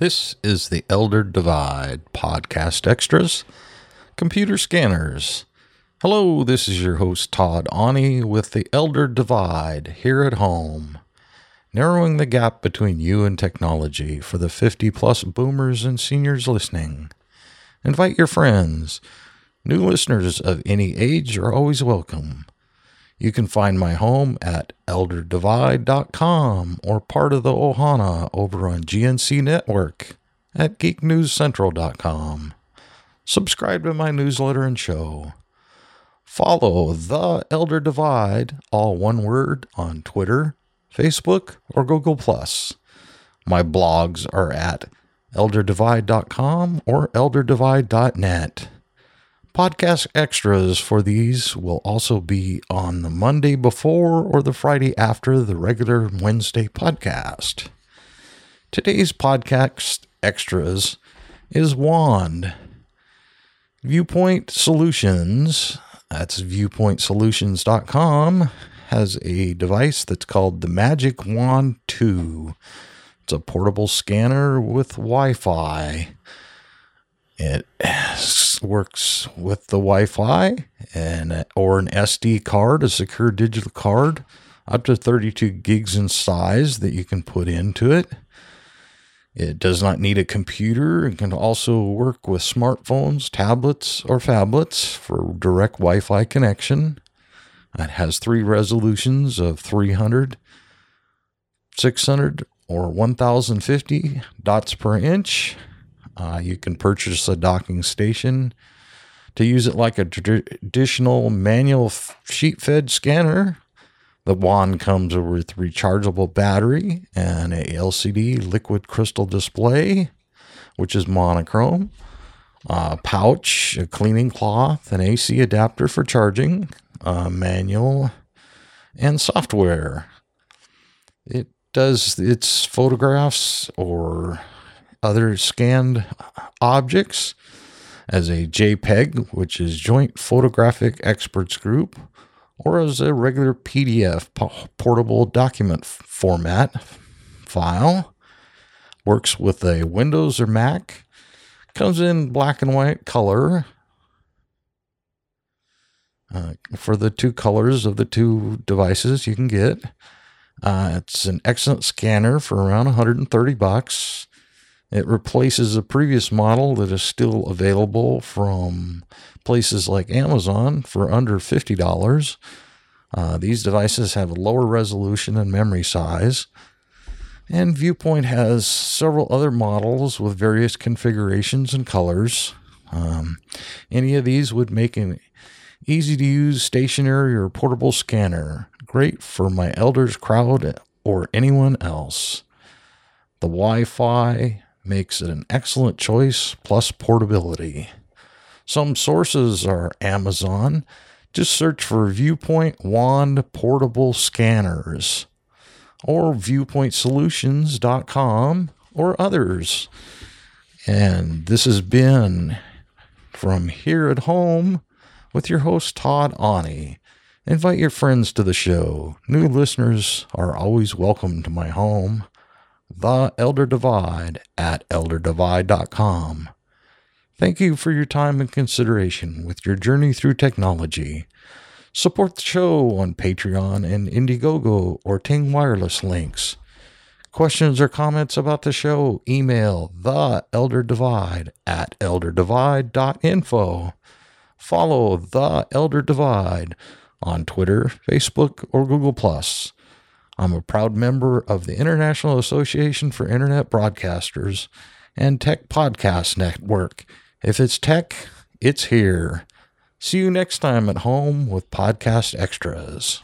This is the Elder Divide podcast extras, computer scanners. Hello, this is your host Todd Ani with the Elder Divide here at home, narrowing the gap between you and technology for the 50 plus boomers and seniors listening. Invite your friends. New listeners of any age are always welcome. You can find my home at elderdivide.com or part of the Ohana over on GNC Network at geeknewscentral.com. Subscribe to my newsletter and show. Follow The Elder Divide, all one word, on Twitter, Facebook, or Google. Plus. My blogs are at elderdivide.com or elderdivide.net. Podcast extras for these will also be on the Monday before or the Friday after the regular Wednesday podcast. Today's podcast extras is Wand. VuPoint Solutions, that's vupointsolutions.com, has a device that's called the Magic Wand 2. It's a portable scanner with Wi Fi. It works with the Wi-Fi and uh, or an SD card, a secure digital card, up to 32 gigs in size that you can put into it. It does not need a computer. It can also work with smartphones, tablets, or phablets for direct Wi Fi connection. It has three resolutions of 300, 600, or 1050 dots per inch. Uh, you can purchase a docking station to use it like a traditional manual sheet fed scanner. The wand comes with rechargeable battery and a LCD liquid crystal display, which is monochrome, a pouch, a cleaning cloth, an AC adapter for charging, a manual, and software. It does its photographs or other scanned objects as a JPEG, which is Joint Photographic Experts Group, or as a regular PDF portable document format file. Works with a Windows or Mac. Comes in black and white color. Uh, for the two colors of the two devices you can get. Uh, it's an excellent scanner for around 130 bucks. It replaces a previous model that is still available from places like Amazon for under $50. Uh, these devices have a lower resolution and memory size. And VuPoint has several other models with various configurations and colors. Um, any of these would make an easy to use stationary or portable scanner. Great for my elders crowd or anyone else. The Wi Fi, makes it an excellent choice plus portability. Some sources are Amazon. Just search for VuPoint Wand Portable Scanners or vupointsolutions.com or others. And this has been from here at home with your host, Todd Ani. Invite your friends to the show. New listeners are always welcome to my home. The Elder Divide at elderdivide.com. Thank you for your time and consideration with your journey through technology. Support the show on Patreon and Indiegogo or Ting Wireless links. Questions or comments about the show, email the Elder Divide at elderdivide.info. Follow the Elder Divide on Twitter, Facebook, or Google Plus. I'm a proud member of the International Association for Internet Broadcasters and Tech Podcast Network. If it's tech, it's here. See you next time at home with podcast extras.